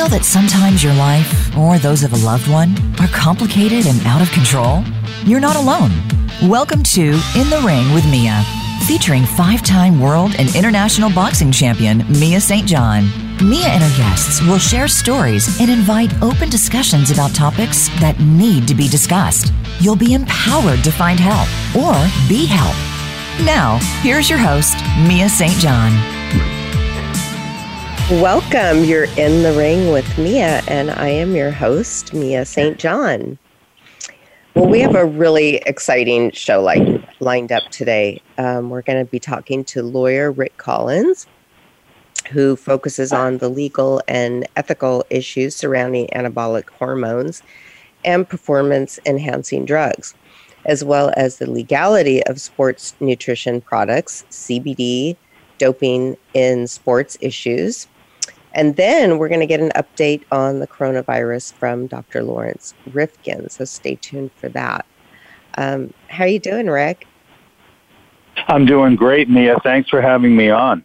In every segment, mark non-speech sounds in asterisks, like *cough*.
feel that sometimes your life, or those of a loved one, are complicated and out of control? You're not alone. Welcome to In the Ring with Mia, featuring five time world and international boxing champion Mia St. John. Mia and her guests will share stories and invite open discussions about topics that need to be discussed. You'll be empowered to find help or be helped. Now, here's your host, Mia St. John. Welcome. You're in the ring with Mia, and I am your host, Mia St. John. Well, we have a really exciting show like, lined up today. Um, we're going to be talking to lawyer Rick Collins, who focuses on the legal and ethical issues surrounding anabolic hormones and performance enhancing drugs, as well as the legality of sports nutrition products, CBD, doping in sports issues, and then we're going to get an update on the coronavirus from Dr. Lawrence Rifkin. So stay tuned for that. Um, how are you doing, Rick? I'm doing great, Mia. Thanks for having me on.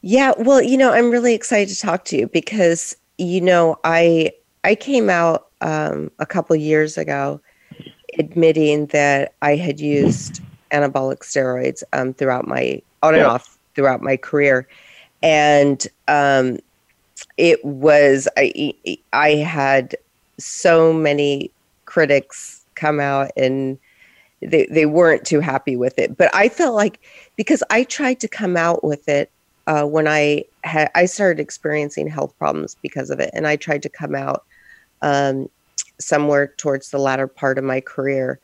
Yeah, well, you know, I'm really excited to talk to you because you know I I came out um, a couple years ago admitting that I had used anabolic steroids um, throughout my on and off throughout my career, and um, it was I I had so many critics come out and they they weren't too happy with it. But I felt like because I tried to come out with it uh, when I had I started experiencing health problems because of it, and I tried to come out um, somewhere towards the latter part of my career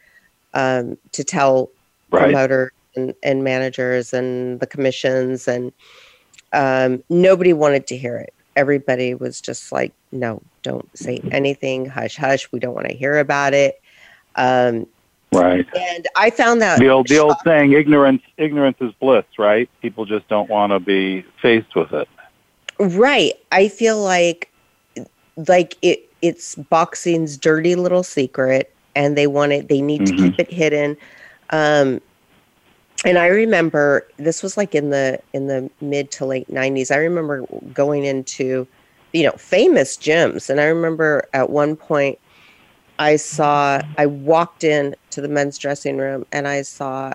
um, to tell right. promoters and, and managers and the commissions and um, nobody wanted to hear it. Everybody was just like, no, don't say anything. Hush, hush. We don't want to hear about it. Um, right. And I found that the old, the old saying, ignorance, ignorance is bliss, right? People just don't want to be faced with it. Right. I feel like, like it, it's boxing's dirty little secret and they want it, they need mm-hmm. to keep it hidden. Um, and I remember this was like in the in the mid to late 90s. I remember going into you know famous gyms and I remember at one point I saw I walked in to the men's dressing room and I saw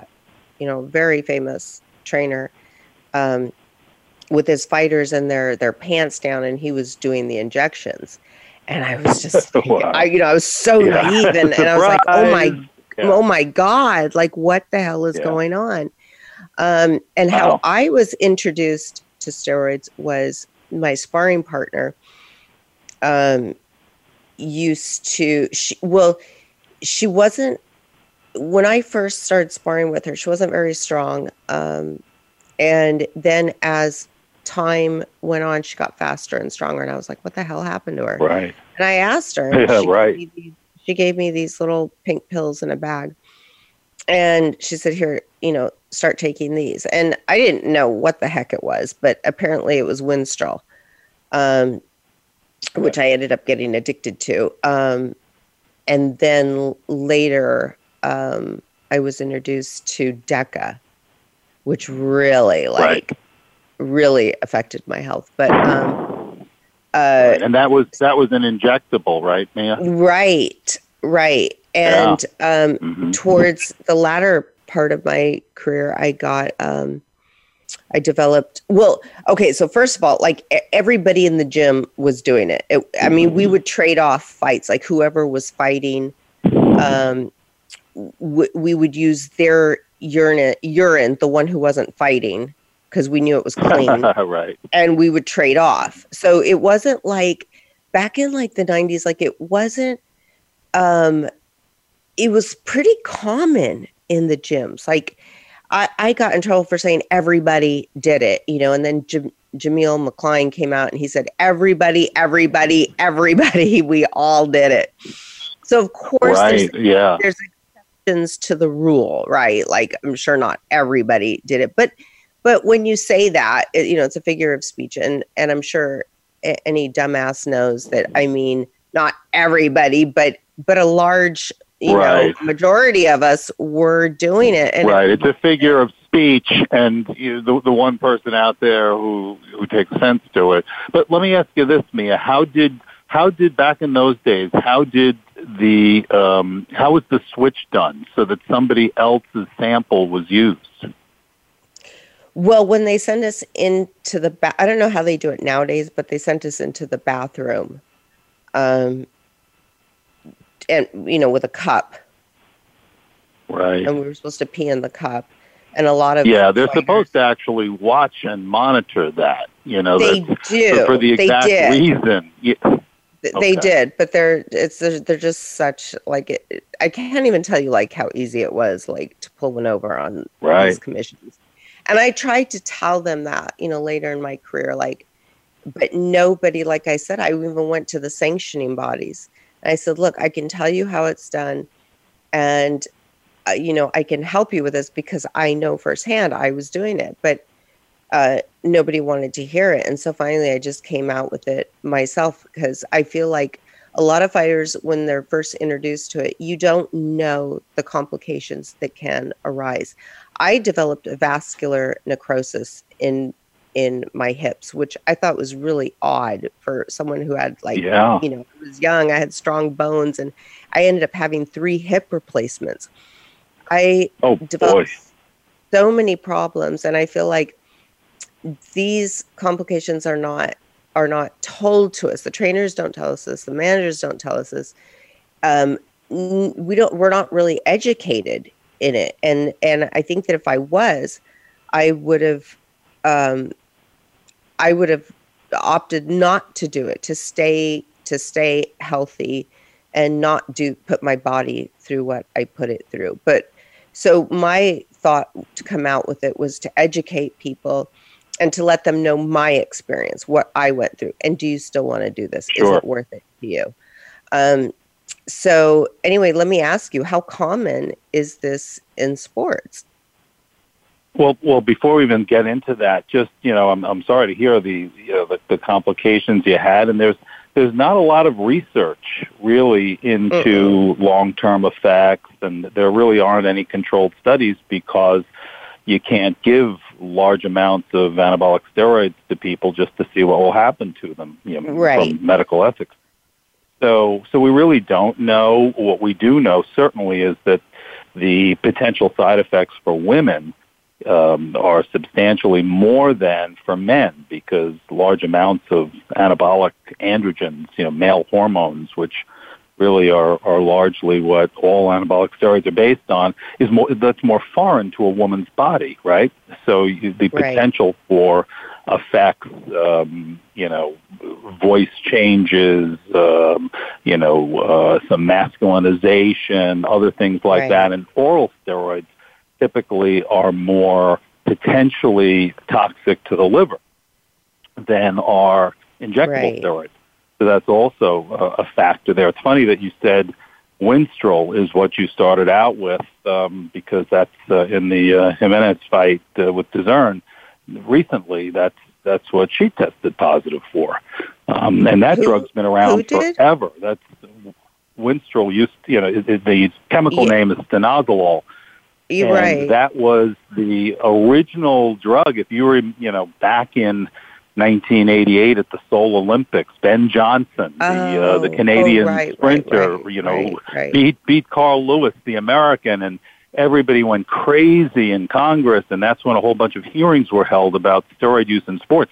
you know very famous trainer um, with his fighters and their their pants down and he was doing the injections and I was just *laughs* wow. I you know I was so yeah. naive and, and I was like *laughs* oh my yeah. oh my God, like what the hell is yeah. going on? Um, and how wow. I was introduced to steroids was my sparring partner um, used to, she, well, she wasn't, when I first started sparring with her, she wasn't very strong. Um, and then as time went on, she got faster and stronger. And I was like, what the hell happened to her? Right. And I asked her. *laughs* Yeah, right she gave me these little pink pills in a bag. And she said, Here, you know, start taking these. And I didn't know what the heck it was, but apparently it was Winstrol, um, which I ended up getting addicted to. Um, and then later, um, I was introduced to DECA, which really, like, right. really affected my health. But, um, uh, and that was that was an injectable, right, Mia? Right, right. And yeah. um, mm-hmm. towards the latter part of my career, I got um, I developed. Well, okay. So first of all, like everybody in the gym was doing it. it I mean, we would trade off fights. Like whoever was fighting, um, w- we would use their urine, urine, the one who wasn't fighting, because we knew it was clean. *laughs* right. And we would trade off. So it wasn't like back in like the 90s, like it wasn't, um, it was pretty common in the gyms. Like I, I got in trouble for saying everybody did it, you know, and then J- Jameel came out and he said, everybody, everybody, everybody, *laughs* we all did it. So of course, right. there's, yeah. there's exceptions to the rule, right? Like I'm sure not everybody did it, but but when you say that, it, you know, it's a figure of speech, and and I'm sure any dumbass knows that. I mean, not everybody, but but a large you right. know majority of us were doing it. And right, it's a figure of speech and you know, the the one person out there who who takes sense to it. But let me ask you this, Mia: How did how did back in those days? How did the um, how was the switch done so that somebody else's sample was used? Well, when they send us into the ba- I don't know how they do it nowadays, but they sent us into the bathroom, um, and you know, with a cup, right? And we were supposed to pee in the cup, and a lot of yeah, they're fighters, supposed to actually watch and monitor that. You know, they do for the exact reason. Yeah. They okay. did, but they're it's they're just such like it, I can't even tell you like how easy it was like to pull one over on right. these commissions. And I tried to tell them that, you know, later in my career, like, but nobody, like I said, I even went to the sanctioning bodies. And I said, look, I can tell you how it's done. And, uh, you know, I can help you with this because I know firsthand I was doing it. But uh, nobody wanted to hear it. And so finally, I just came out with it myself because I feel like a lot of fighters, when they're first introduced to it, you don't know the complications that can arise. I developed avascular necrosis in in my hips, which I thought was really odd for someone who had like yeah. you know I was young. I had strong bones, and I ended up having three hip replacements. I oh, developed boy. so many problems, and I feel like these complications are not are not told to us. The trainers don't tell us this. The managers don't tell us this. Um, we don't. We're not really educated in it, and and I think that if I was, I would have, um, I would have opted not to do it to stay to stay healthy and not do put my body through what I put it through. But so my thought to come out with it was to educate people and to let them know my experience, what I went through. And do you still want to do this? Sure. Is it worth it to you? Um, so, anyway, let me ask you how common is this in sports? Well, well, before we even get into that, just you know, I'm I'm sorry to hear the you know, the, the complications you had, and there's there's not a lot of research really into long-term effects, and there really aren't any controlled studies because you can't give large amounts of anabolic steroids to people just to see what will happen to them, you know, right. from medical ethics. So, so we really don't know. What we do know certainly is that the potential side effects for women um, are substantially more than for men because large amounts of anabolic androgens, you know, male hormones, which really are, are largely what all anabolic steroids are based on, is more that's more foreign to a woman's body, right? So you, the right. potential for effects, um, you know, voice changes, um, you know, uh, some masculinization, other things like right. that, and oral steroids typically are more potentially toxic to the liver than are injectable right. steroids. So that's also a, a factor there. It's funny that you said Winstrol is what you started out with um, because that's uh, in the uh, Jimenez fight uh, with DAZN recently. That's that's what she tested positive for, um, and that who, drug's been around forever. That's Winstrol used, you know, it, it, the chemical yeah. name is stanozolol. You're and right. That was the original drug. If you were, you know, back in 1988 at the Seoul Olympics. Ben Johnson, the uh, the Oh, Canadian oh, right, sprinter, right, right, you know, beat beat Carl Lewis, the American, and everybody went crazy in Congress, and that's when a whole bunch of hearings were held about steroid use in sports.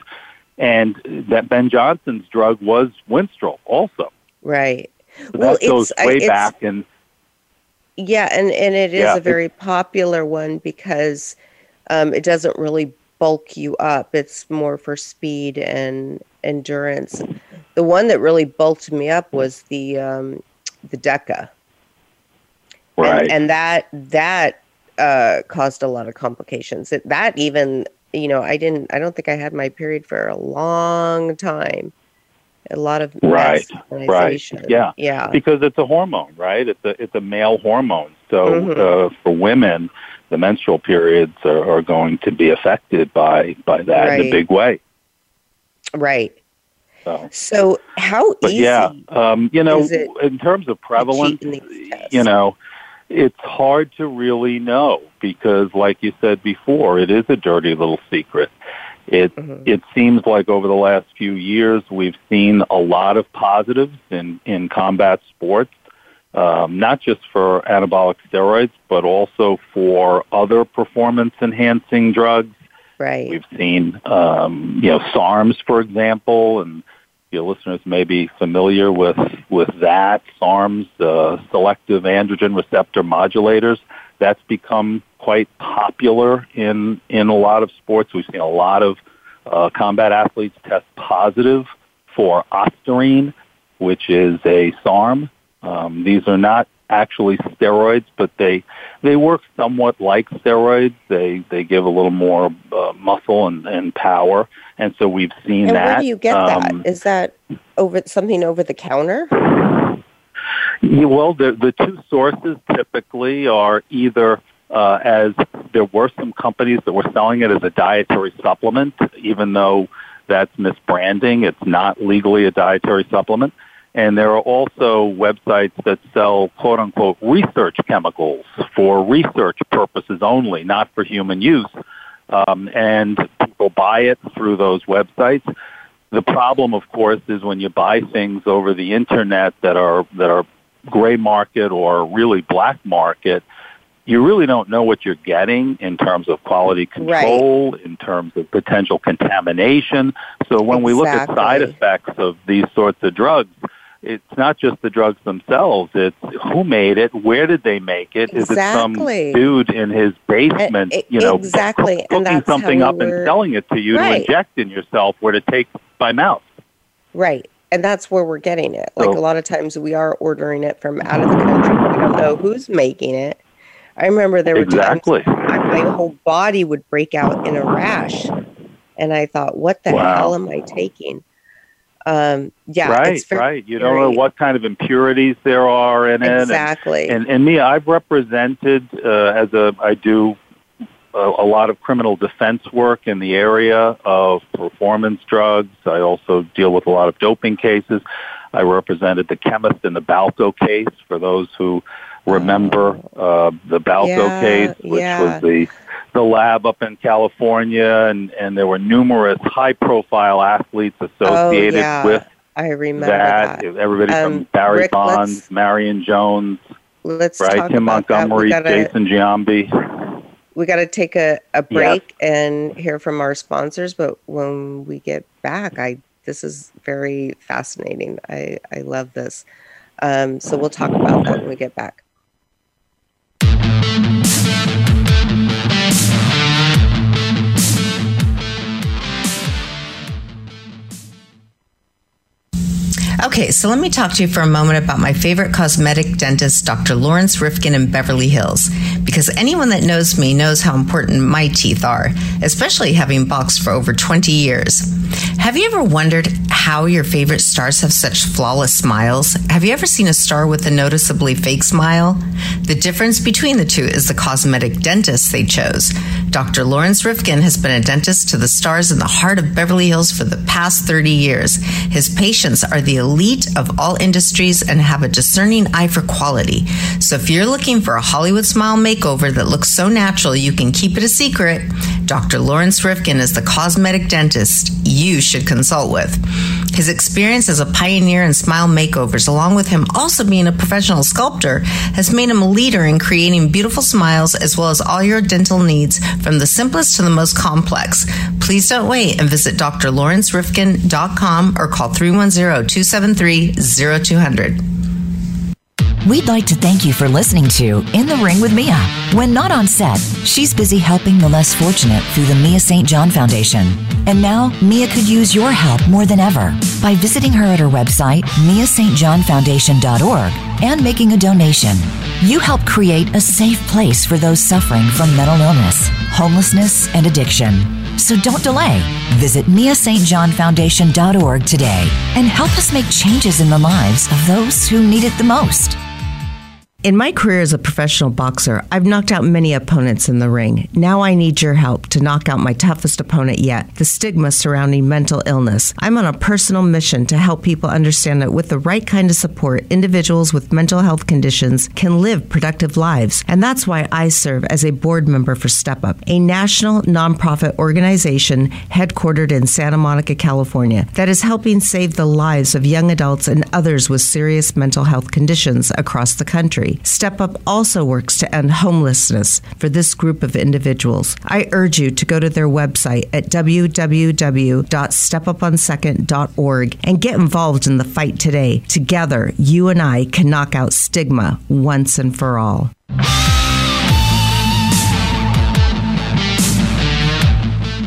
And that Ben Johnson's drug was Winstrol, also. Right. So well, that goes it's, way it's back, and yeah, and and it is Yeah, a very popular one because um, it doesn't really bulk you up. It's more for speed and endurance. The one that really bulked me up was the um, the Deca, right. and, and that that uh, caused a lot of complications. It, that even you know I didn't I don't think I had my period for a long time. A lot of Right, right, yeah. yeah, because it's a hormone, right? It's a it's a male hormone. So Mhm. uh, for women, the menstrual periods are, are going to be affected by by that in a big way. right. So, So how but easy? yeah, um, you know, in terms of prevalence, in these tests? you know, it's hard to really know because, like you said before, it is a dirty little secret. It mm-hmm. it seems like over the last few years we've seen a lot of positives in in combat sports, um, not just for anabolic steroids, but also for other performance enhancing drugs. Right. We've seen um, you know SARMs, for example, and your listeners may be familiar with with that SARMs, uh, selective androgen receptor modulators. That's become quite popular in in a lot of sports. We've seen a lot of uh, combat athletes test positive for ostarine, which is a SARM. Um, these are not actually steroids, but they they work somewhat like steroids. They they give a little more uh, muscle and, and power, and so we've seen and that. Where do you get um, that? Is that over something over the counter? Yeah, well, the the two sources typically are either uh, as there were some companies that were selling it as a dietary supplement, even though that's misbranding. It's not legally a dietary supplement. And there are also websites that sell quote unquote research chemicals for research purposes only, not for human use. Um, and people buy it through those websites. The problem, of course, is when you buy things over the internet that are that are gray market or really black market, you really don't know what you're getting in terms of quality control, right. in terms of potential contamination. So when exactly. we look at side effects of these sorts of drugs, it's not just the drugs themselves. It's who made it, where did they make it? Exactly. Is it some dude in his basement, you know, exactly. cooking something up and selling it to you right. to inject in yourself or to take by mouth? Right. And that's where we're getting it. Like so, a lot of times we are ordering it from out of the country. We don't know who's making it. I remember there were exactly. times my whole body would break out in a rash. And I thought, what the wow. hell am I taking? Um, yeah, right, right. You don't know what kind of impurities there are in it. Exactly. And, and, and me, I've represented uh, as a I do a, a lot of criminal defense work in the area of performance drugs. I also deal with a lot of doping cases. I represented the chemist in the Balco case for those who remember oh. uh, the Balco yeah, case, which yeah. was the the lab up in California, and, and there were numerous high profile athletes associated oh, yeah. with I remember that. that. Everybody um, from Barry Rick, Bonds, Marion Jones, let's right, Tim Montgomery, gotta, Jason Giambi. We got to take a, a break yes. and hear from our sponsors, but when we get back, I this is very fascinating. I, I love this. Um, so we'll talk about that when we get back. Okay, so let me talk to you for a moment about my favorite cosmetic dentist, Dr. Lawrence Rifkin in Beverly Hills, because anyone that knows me knows how important my teeth are, especially having boxed for over 20 years. Have you ever wondered how your favorite stars have such flawless smiles? Have you ever seen a star with a noticeably fake smile? The difference between the two is the cosmetic dentist they chose. Dr. Lawrence Rifkin has been a dentist to the stars in the heart of Beverly Hills for the past 30 years. His patients are the elite of all industries and have a discerning eye for quality. So if you're looking for a Hollywood smile makeover that looks so natural you can keep it a secret, Dr. Lawrence Rifkin is the cosmetic dentist you should consult with. His experience as a pioneer in smile makeovers, along with him also being a professional sculptor, has made him a leader in creating beautiful smiles as well as all your dental needs from the simplest to the most complex. Please don't wait and visit drlawrencerifkin.com or call 310 273 0200. We'd like to thank you for listening to In the Ring with Mia. When not on set, she's busy helping the less fortunate through the Mia St. John Foundation. And now, Mia could use your help more than ever by visiting her at her website, miastjohnfoundation.org, and making a donation. You help create a safe place for those suffering from mental illness, homelessness, and addiction. So don't delay. Visit miastjohnfoundation.org today and help us make changes in the lives of those who need it the most. In my career as a professional boxer, I've knocked out many opponents in the ring. Now I need your help to knock out my toughest opponent yet the stigma surrounding mental illness. I'm on a personal mission to help people understand that with the right kind of support, individuals with mental health conditions can live productive lives. And that's why I serve as a board member for Step Up, a national nonprofit organization headquartered in Santa Monica, California, that is helping save the lives of young adults and others with serious mental health conditions across the country. Step Up also works to end homelessness for this group of individuals. I urge you to go to their website at www.stepuponsecond.org and get involved in the fight today. Together, you and I can knock out stigma once and for all.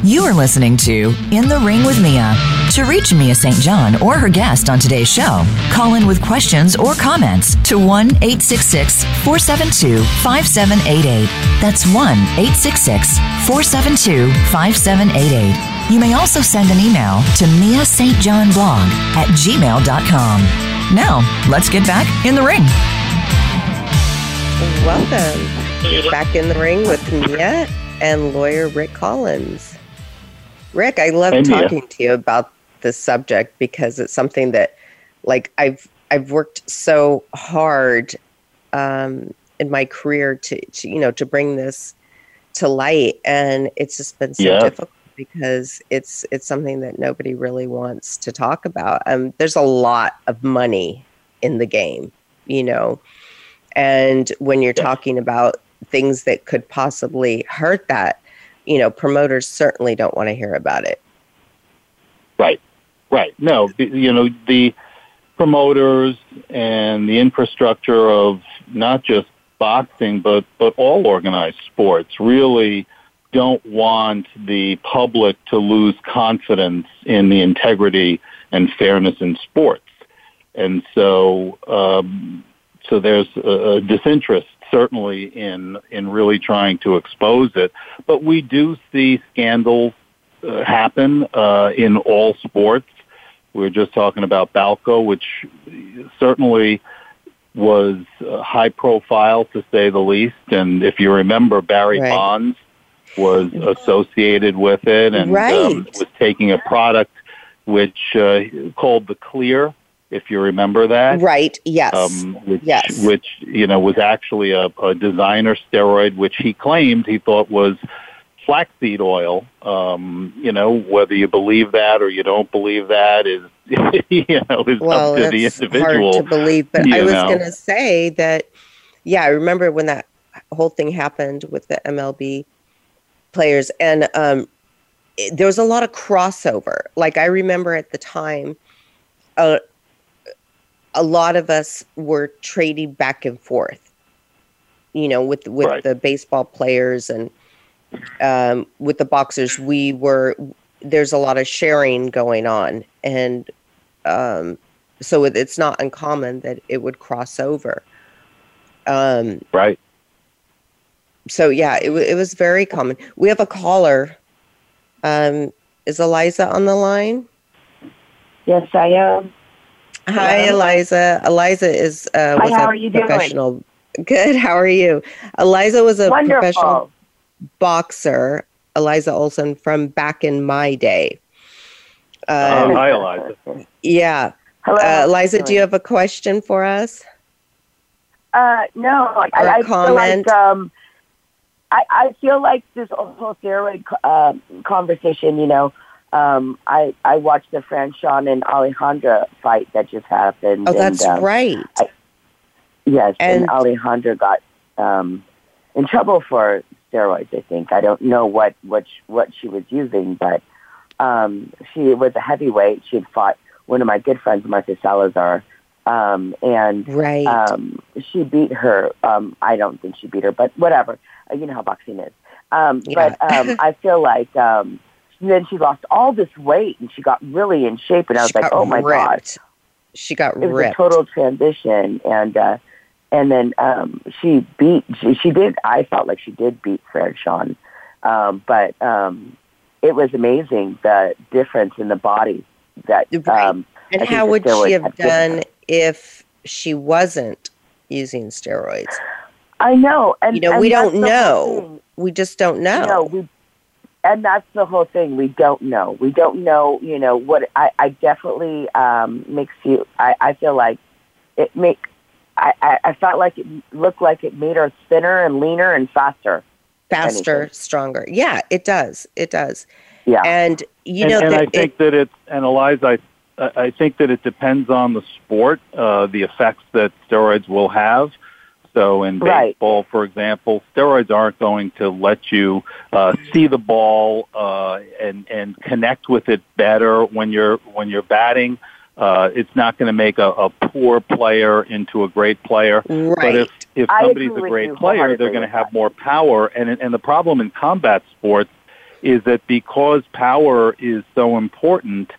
You are listening to In the Ring with Mia. To reach Mia St. John or her guest on today's show, call in with questions or comments to 1 866 472 5788. That's 1 866 472 5788. You may also send an email to Mia St. John blog at gmail.com. Now, let's get back in the ring. Welcome. You're back in the ring with Mia and lawyer Rick Collins. Rick, I love hey, talking to you about this subject because it's something that, like, I've I've worked so hard um, in my career to, to, you know, to bring this to light, and it's just been so yeah. difficult because it's it's something that nobody really wants to talk about. Um, there's a lot of money in the game, you know, and when you're yeah. talking about things that could possibly hurt that, you know, promoters certainly don't want to hear about it. Right, right. No, you know, the promoters and the infrastructure of not just boxing, but, but all organized sports really don't want the public to lose confidence in the integrity and fairness in sports. And so, um, so there's a, disinterest certainly in in really trying to expose it. But we do see scandals uh, happen uh, in all sports. We were just talking about Balco, which certainly was uh, high profile to say the least. And if you remember, Barry right. Bonds was associated with it and um, right. um, was taking a product which uh, called the Clear if you remember that. Right. Yes. Um, which, yes. Which you know was actually a, a designer steroid, which he claimed he thought was flaxseed oil. Um, you know, whether you believe that or you don't believe that is *laughs* you know is well, up to the individual. Hard to believe, but I was going to say that. Yeah, I remember when that whole thing happened with the MLB players, and um, it, there was a lot of crossover. Like I remember at the time. Uh, a lot of us were trading back and forth, you know, with with right. the baseball players and um, with the boxers. We were there's a lot of sharing going on, and um, so it, it's not uncommon that it would cross over. Um, right. So yeah, it it was very common. We have a caller. Um, is Eliza on the line? Yes, I am. Hi, Eliza. Eliza is uh, was Hi, how a are you professional. Doing? Good. How are you? Eliza was a Wonderful. professional boxer. Eliza Olson from back in my day. Um, hi, Eliza. Yeah. Hello. Uh, Eliza, do you have a question for us? Uh, no. Or I, I comment? Feel like, um, I, I feel like this whole steroid uh, conversation, you know, um, I I watched the Franchon and Alejandra fight that just happened. Oh, that's and, um, right. I, yes, and, and Alejandra got um, in trouble for steroids. I think I don't know what what she, what she was using, but um, she was a heavyweight. She had fought one of my good friends, Martha Salazar, um, and right. um, she beat her. Um, I don't think she beat her, but whatever. Uh, you know how boxing is. Um, yeah. But um, *laughs* I feel like um, then she lost all this weight and she got really in shape. And I was she like, oh my ripped. god, she got it ripped. was a total transition. And uh, and then um, she beat. She, she did. I felt like she did beat Franchon, um, but um, it was amazing the difference in the body that. Right. Um, and how would she have done if she wasn't using steroids. I know, and you know and we don't know. We just don't know. No, we, and that's the whole thing. We don't know. We don't know. You know what? I, I definitely um, makes you. I, I feel like it make. I, I, I felt like it looked like it made her thinner and leaner and faster. Faster, stronger. Yeah, it does. It does. Yeah. And you and, know, and that I it- think that it's and Eliza, I, I think that it depends on the sport, uh, the effects that steroids will have. So in Right. baseball, for example, steroids aren't going to let you uh, see the ball uh, and and connect with it better when you're when you're batting. Uh, it's not going to make a, a poor player into a great player. right. But if, if somebody's a great player, they're going to have that. more power. And and the problem in combat sports is that because power is so important,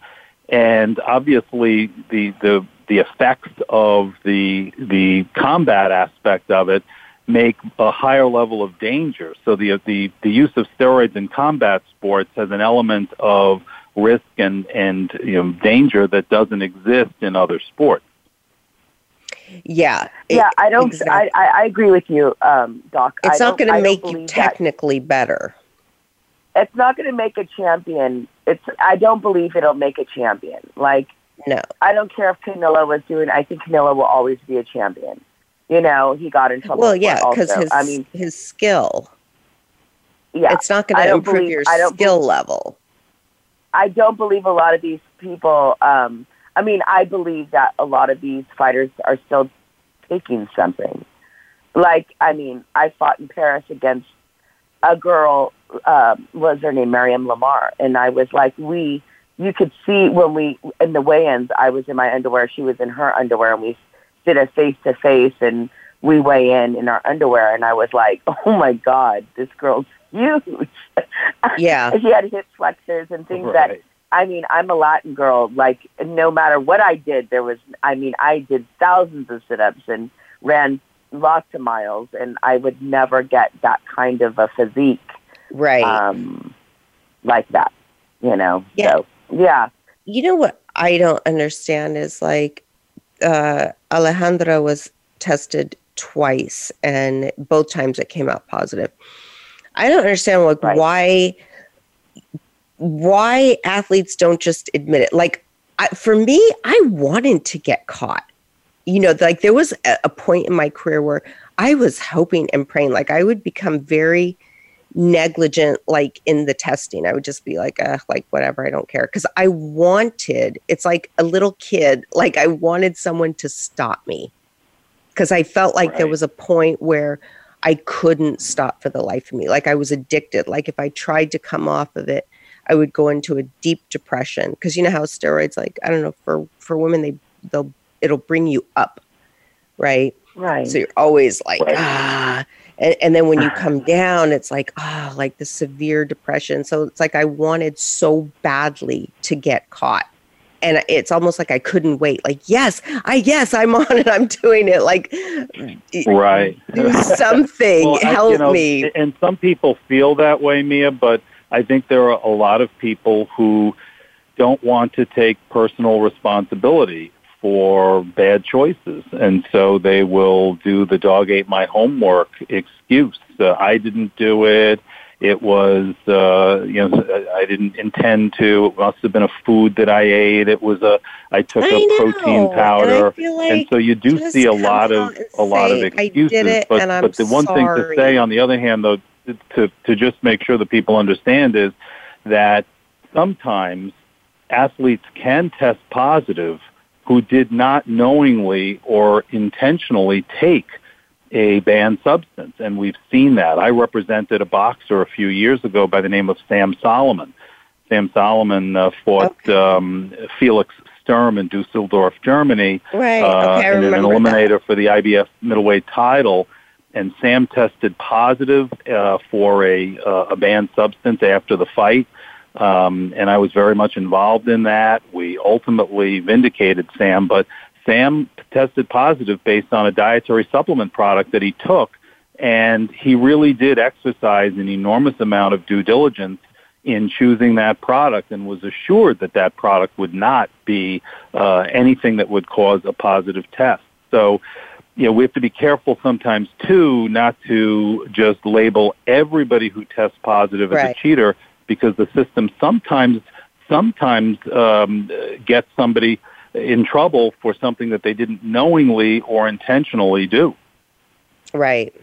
and obviously the the the effects of the the combat aspect of it make a higher level of danger. So the the the use of steroids in combat sports has an element of risk and and you know danger that doesn't exist in other sports. yeah. it- yeah, I don't. exactly. I, I I agree with you, um, Doc. It's not don't- going to make you believe that- technically better. It's not going to make a champion. It's. I don't believe it'll make a champion. Like No. I don't care if Canelo was doing. I think Canelo will always be a champion. You know, he got in trouble. Well, yeah, because his I mean, his skill. yeah, It's not going to improve believe- your skill believe- level. I don't believe a lot of these people. Um, I mean, I believe that a lot of these fighters are still taking something. Like, I mean, I fought in Paris against a girl. Um, what was her name? Myriam Lamare, and I was like, we. You could see when we in the weigh-ins. I was in my underwear. She was in her underwear, and we did a face to face, and we weigh in in our underwear. And I was like, *laughs* oh my god, this girl's huge. *laughs* Yeah. she had hip flexors and things that I mean, I'm a Latin girl. Like, no matter what I did, there was, I mean, I did thousands of sit ups and ran lots of miles, and I would never get that kind of a physique Right. um, like that, you know? Yeah. So, yeah. you know what I don't understand is like uh, Alejandra was tested twice, and both times it came out positive. I don't understand like Right. why why athletes don't just admit it. Like I, for me, I wanted to get caught. You know, like there was a, a point in my career where I was hoping and praying, like I would become very negligent like in the testing. I would just be like uh like whatever i don't care. Because i wanted it's like a little kid like i wanted someone to stop me. Because i felt like there was a point where i couldn't stop for the life of me. Like i was addicted. Like if i tried to come off of it i would go into a deep depression. Because you know how steroids like i don't know for for women they they'll it'll bring you up right? Right. so you're always like, Right. ah. And, and then when you *sighs* come down, it's like, ah, like the severe depression. So it's like I wanted so badly to get caught. And it's almost like I couldn't wait. Like, yes, I yes, I'm on it. I'm doing it. Like, Right. do something. Well, I- Help you know, me. And some people feel that way, Mia, but I think there are a lot of people who don't want to take personal responsibility for bad choices. And so they will do the dog ate my homework excuse. Uh, I didn't do it. It was, uh, you know, I didn't intend to. It must have been a food that I ate. It was a, I took I a know, protein and powder. feel like and so you do see a lot of a lot of say, "I did excuses. but and but the one thing to say, on the other hand, though, to to just make sure that people understand is that sometimes athletes can test positive who did not knowingly or intentionally take a banned substance, and we've seen that. I represented a boxer a few years ago by the name of Sam Soliman. Sam Soliman uh, fought Okay. um, Felix Sturm in Dusseldorf, Germany, Right. uh, okay, in an remember that. eliminator for the IBF middleweight title. And Sam tested positive uh, for a, uh, a banned substance after the fight. Um, and I was very much involved in that. We ultimately vindicated Sam, but Sam tested positive based on a dietary supplement product that he took. And he really did exercise an enormous amount of due diligence in choosing that product and was assured that that product would not be uh, anything that would cause a positive test. So, you know, we have to be careful sometimes too, not to just label everybody who tests positive as a cheater, because the system sometimes sometimes um, gets somebody in trouble for something that they didn't knowingly or intentionally do. Right.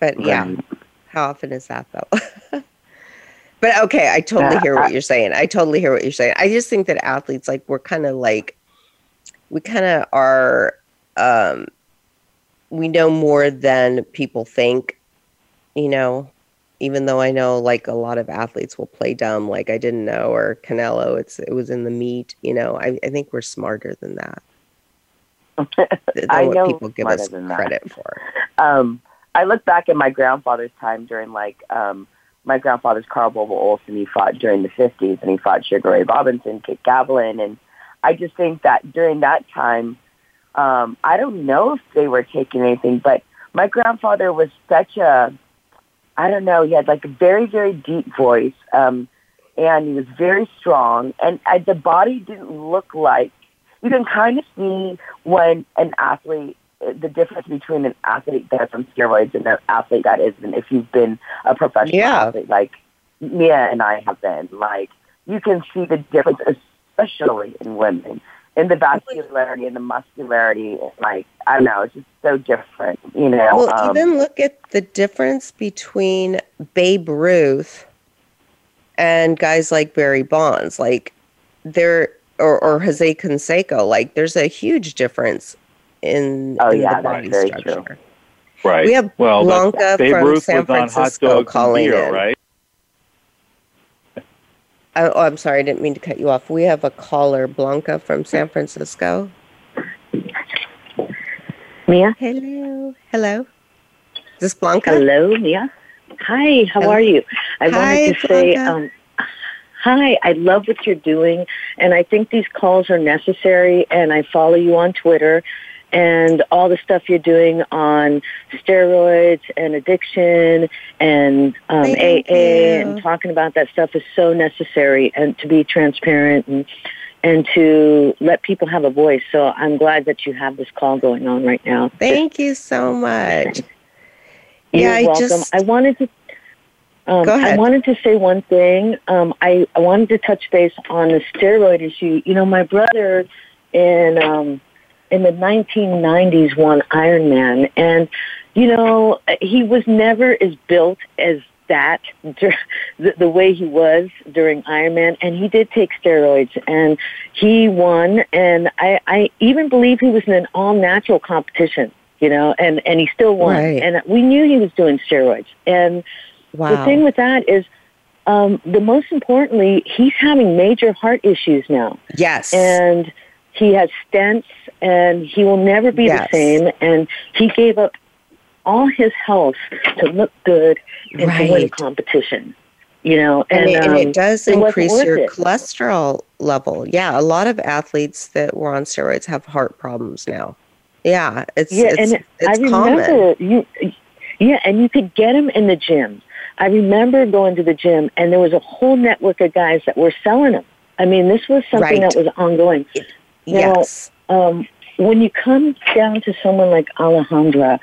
But yeah, Right. how often is that though? *laughs* but okay, I totally hear what you're saying. I totally hear what you're saying. I just think that athletes, like, we're kind of like, we kind of are, um, we know more than people think, you know, even though I know like a lot of athletes will play dumb, like I didn't know, or Canelo, it's, it was in the meat, you know, I, I think we're smarter than that. *laughs* Than I what know people give us than that. credit for. *laughs* um, I look back at my grandfather's time during like um, my grandfather's Carl Bobo Olson. He fought during the fifties, and he fought Sugar Ray Robinson, Kid Gavilan, and I just think that during that time, um, I don't know if they were taking anything, but my grandfather was such a, I don't know, he had like a very very deep voice, um, and he was very strong, and uh, the body didn't look like. You can kind of see when an athlete the difference between an athlete that's on steroids and an athlete that isn't. If you've been a professional Yeah. athlete, like Mia and I have been, like you can see the difference, especially in women, in the vascularity and the muscularity. Like I don't know, it's just so different. You know, Well, um, even look at the difference between Babe Ruth and guys like Barry Bonds. Like there, or, or Jose Canseco. Like there's a huge difference in, Oh, in yeah, the body structure. true. Right. We have well, that's- Blanca Babe from Ruth San was on hot Francisco dogs calling beer, in. right? Oh, oh, I'm sorry, I didn't mean to cut you off. We have a caller, Blanca from San Francisco. Mia? Hello, hello. Is this Blanca? Hello, Mia. Hi, how Hello. are you? I Hi, wanted to say, Blanca. um, hi, I love what you're doing, and I think these calls are necessary, and I follow you on Twitter, and all the stuff you're doing on steroids and addiction and um, Thank AA you. and talking about that stuff is so necessary, and to be transparent and and to let people have a voice. So I'm glad that you have this call going on right now. Thank you so much. You're yeah, I welcome. just I wanted to. Um, Go ahead. I wanted to say one thing. Um, I, I wanted to touch base on the steroid issue. You know, my brother in um, in the 1990s won Ironman, and you know he was never as built as that dur- the, the way he was during Ironman, and he did take steroids, and he won. And I, I even believe he was in an all natural competition. You know, and and he still won. Right. And we knew he was doing steroids, and wow. the thing with that is, um, the most importantly, he's having major heart issues now, yes. and he has stents, and he will never be Yes. the same. And he gave up all his health to look good and to win a competition. You know, and, and, it, and um, it does it increase your it. cholesterol level. Yeah, a lot of athletes that were on steroids have heart problems now. Yeah, it's yeah, it's, and it's I common. remember you. Yeah, and you could get them in the gym. I remember going to the gym, and there was a whole network of guys that were selling them. I mean, this was something Right. that was ongoing. Now, Yes. um, when you come down to someone like Alejandra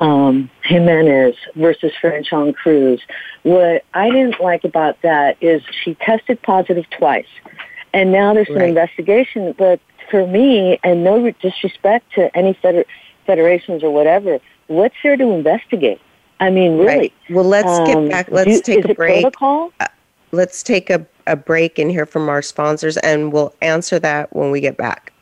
um, Jimenez versus Franchon Crews, what I didn't like about that is she tested positive twice, and now there's an Right. investigation. But for me, and no disrespect to any feder- federations or whatever, what's there to investigate? I mean, really. Right. Well, let's Um, get back. Let's do- take a break. Protocol? Let's take a, a break and hear from our sponsors, and we'll answer that when we get back.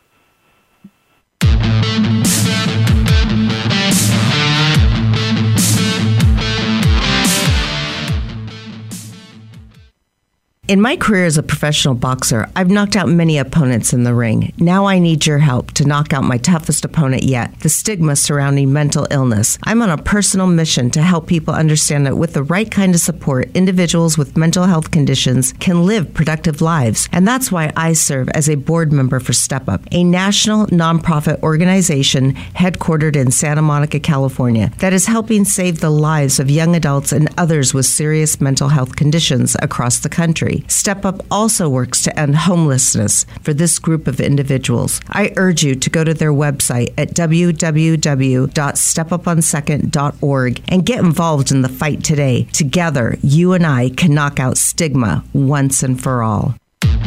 In my career as a professional boxer, I've knocked out many opponents in the ring. Now I need your help to knock out my toughest opponent yet the stigma surrounding mental illness. I'm on a personal mission to help people understand that with the right kind of support, individuals with mental health conditions can live productive lives. And that's why I serve as a board member for Step Up, a national nonprofit organization headquartered in Santa Monica, California, that is helping save the lives of young adults and others with serious mental health conditions across the country. Step Up also works to end homelessness for this group of individuals. I urge you to go to their website at www.stepuponsecond.org and get involved in the fight today. Together, you and I can knock out stigma once and for all.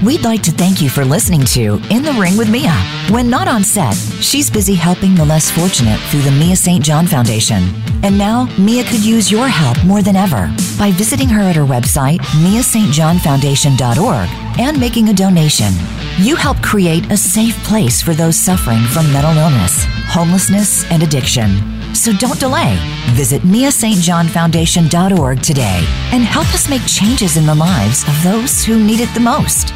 We'd like to thank you for listening to In the Ring with Mia. When not on set, she's busy helping the less fortunate through the Mia St. John Foundation. And now, Mia could use your help more than ever by visiting her at her website, miastjohnfoundation.org, and making a donation. You help create a safe place for those suffering from mental illness, homelessness, and addiction. So don't delay. Visit miastjohnfoundation.org today and help us make changes in the lives of those who need it the most.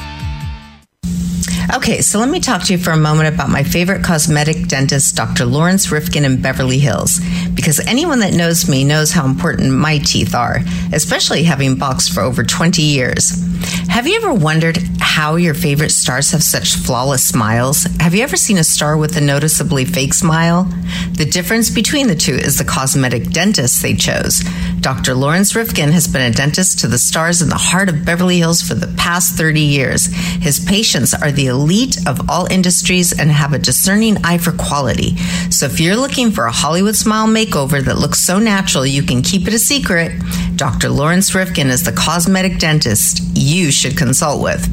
Okay, so let me talk to you for a moment about my favorite cosmetic dentist, Dr. Laurence Rifkin in Beverly Hills, because anyone that knows me knows how important my teeth are, especially having boxed for over 20 years. Have you ever wondered how your favorite stars have such flawless smiles? Have you ever seen a star with a noticeably fake smile? The difference between the two is the cosmetic dentist they chose. Dr. Laurence Rifkin has been a dentist to the stars in the heart of Beverly Hills for the past 30 years. His patients are the elite of all industries and have a discerning eye for quality. So if you're looking for a Hollywood smile makeover that looks so natural you can keep it a secret, Dr. Laurence Rifkin is the cosmetic dentist you should consult with.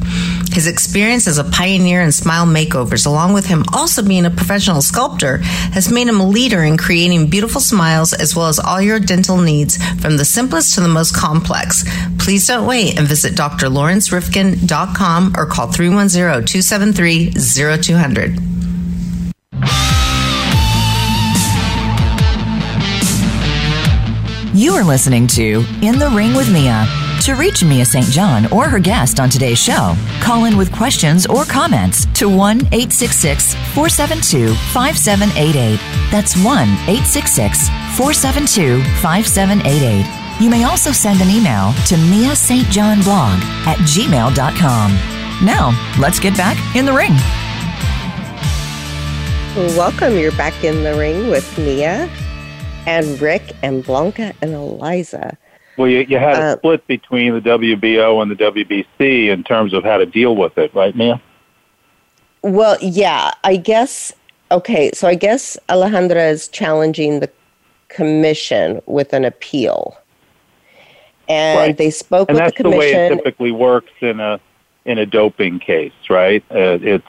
His experience as a pioneer in smile makeovers, along with him also being a professional sculptor, has made him a leader in creating beautiful smiles as well as all your dental needs from the simplest to the most complex. Please don't wait and visit drlawrencerifkin.com or call 310 273 0200. You are listening to In the Ring with Mia. To reach Mia St. John or her guest on today's show, call in with questions or comments to 1 866 472 5788. That's 1 866 472 5788. You may also send an email to Mia St. John blog at gmail.com. Now, let's get back in the ring. Welcome. You're back in the ring with Mia and Rick and Blanca and Eliza. Well, you, you had a uh, split between the WBO and the WBC in terms of how to deal with it, right, Mia? Well, yeah, I guess. Okay, so I guess Alejandra is challenging the commission with an appeal, and right. they spoke and with the commission. that's the way it typically works in a in a doping case, right? Uh, it's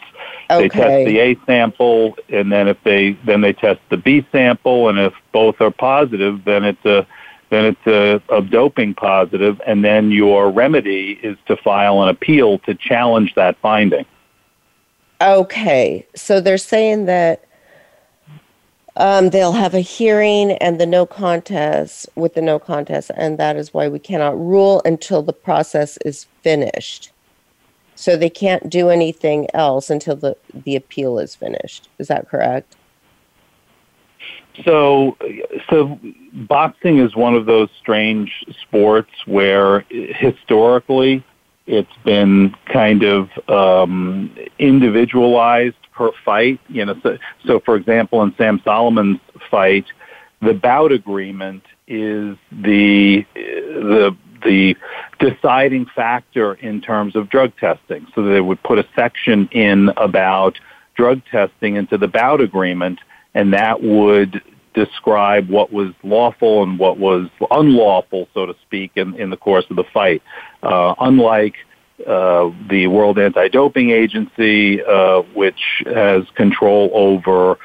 okay. they test the A sample, and then if they then they test the B sample, and if both are positive, then it's a then it's a, a doping positive, and then your remedy is to file an appeal to challenge that finding. Okay, so they're saying that um, they'll have a hearing and the no contest with the no contest, and that is why we cannot rule until the process is finished. So they can't do anything else until the, the appeal is finished. Is that correct? So, so boxing is one of those strange sports where historically it's been kind of um, individualized per fight. You know, so, so for example, in Sam Soliman's fight, the bout agreement is the the the deciding factor in terms of drug testing. So they would put a section in about drug testing into the bout agreement and that would describe what was lawful and what was unlawful, so to speak, in, in the course of the fight. Uh, unlike uh, the World Anti-Doping Agency, uh, which has control over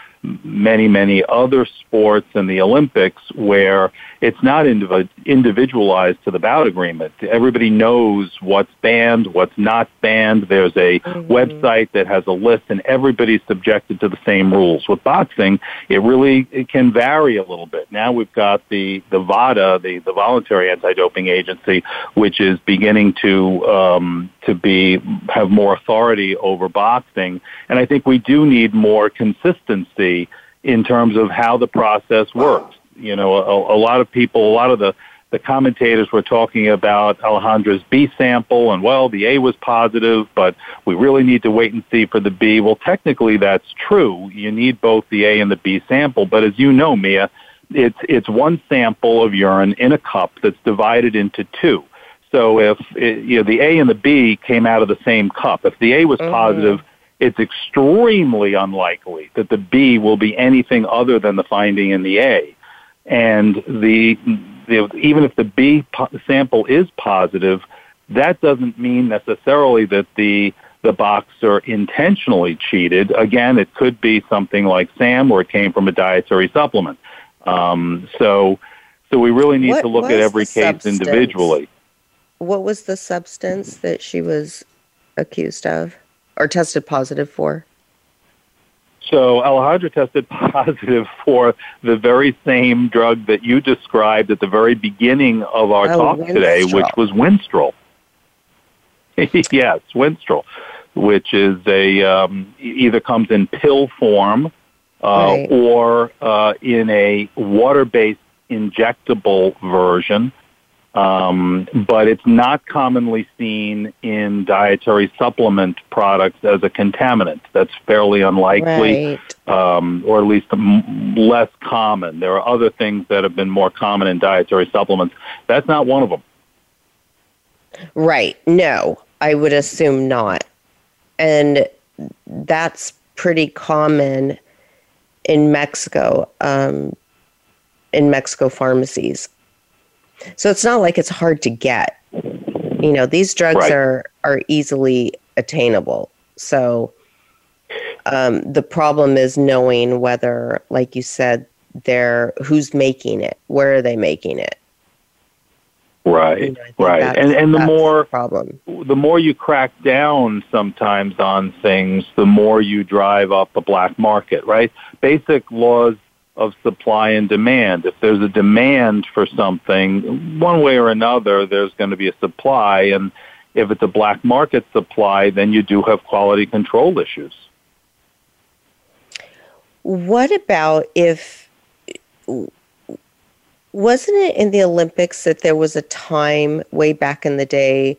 many, many other sports and the Olympics where it's not individualized to the bout agreement. Everybody knows what's banned, what's not banned. There's a mm-hmm. website that has a list and everybody's subjected to the same rules. With boxing, it really it can vary a little bit. Now we've got the, the VADA, the, the Voluntary Anti-Doping Agency, which is beginning to, um, to be, have more authority over boxing. And I think we do need more consistency in terms of how the process works. You know, a, a lot of people, a lot of the the commentators were talking about Alejandra's B sample, and well, the A was positive, but we really need to wait and see for the B. Well, technically, that's true. You need both the A and the B sample, but as you know, Mia, it's it's one sample of urine in a cup that's divided into two. So if it, you know the A and the B came out of the same cup, if the A was mm-hmm. positive, it's extremely unlikely that the B will be anything other than the finding in the A. And the, the even if the B sample is positive, that doesn't mean necessarily that the the boxer intentionally cheated. Again, it could be something like SAM, or it came from a dietary supplement. Um, so, so we really need what to look at every case substance? individually. What was the substance that she was accused of or tested positive for? So Alejandra tested positive *laughs* for the very same drug that you described at the very beginning of our oh, talk Winstrol. today, which was Winstrol. *laughs* yes, Winstrol, which is a um, either comes in pill form uh, right. or uh, in a water-based injectable version. Um, but it's not commonly seen in dietary supplement products as a contaminant. That's fairly unlikely, right. um, or at least less common. There are other things that have been more common in dietary supplements. That's not one of them. Right. No, I would assume not. And that's pretty common in Mexico, um, in Mexico pharmacies. So it's not like it's hard to get. You know, these drugs right. are are easily attainable. So um, the problem is knowing whether, like you said, they're who's making it, where are they making it. Right, you know, right, and and the more the problem, the more you crack down sometimes on things, the more you drive up the black market. Right, basic laws of supply and demand. If there's a demand for something, one way or another, there's going to be a supply. And if it's a black market supply, then you do have quality control issues. What about if, wasn't it in the Olympics that there was a time way back in the day?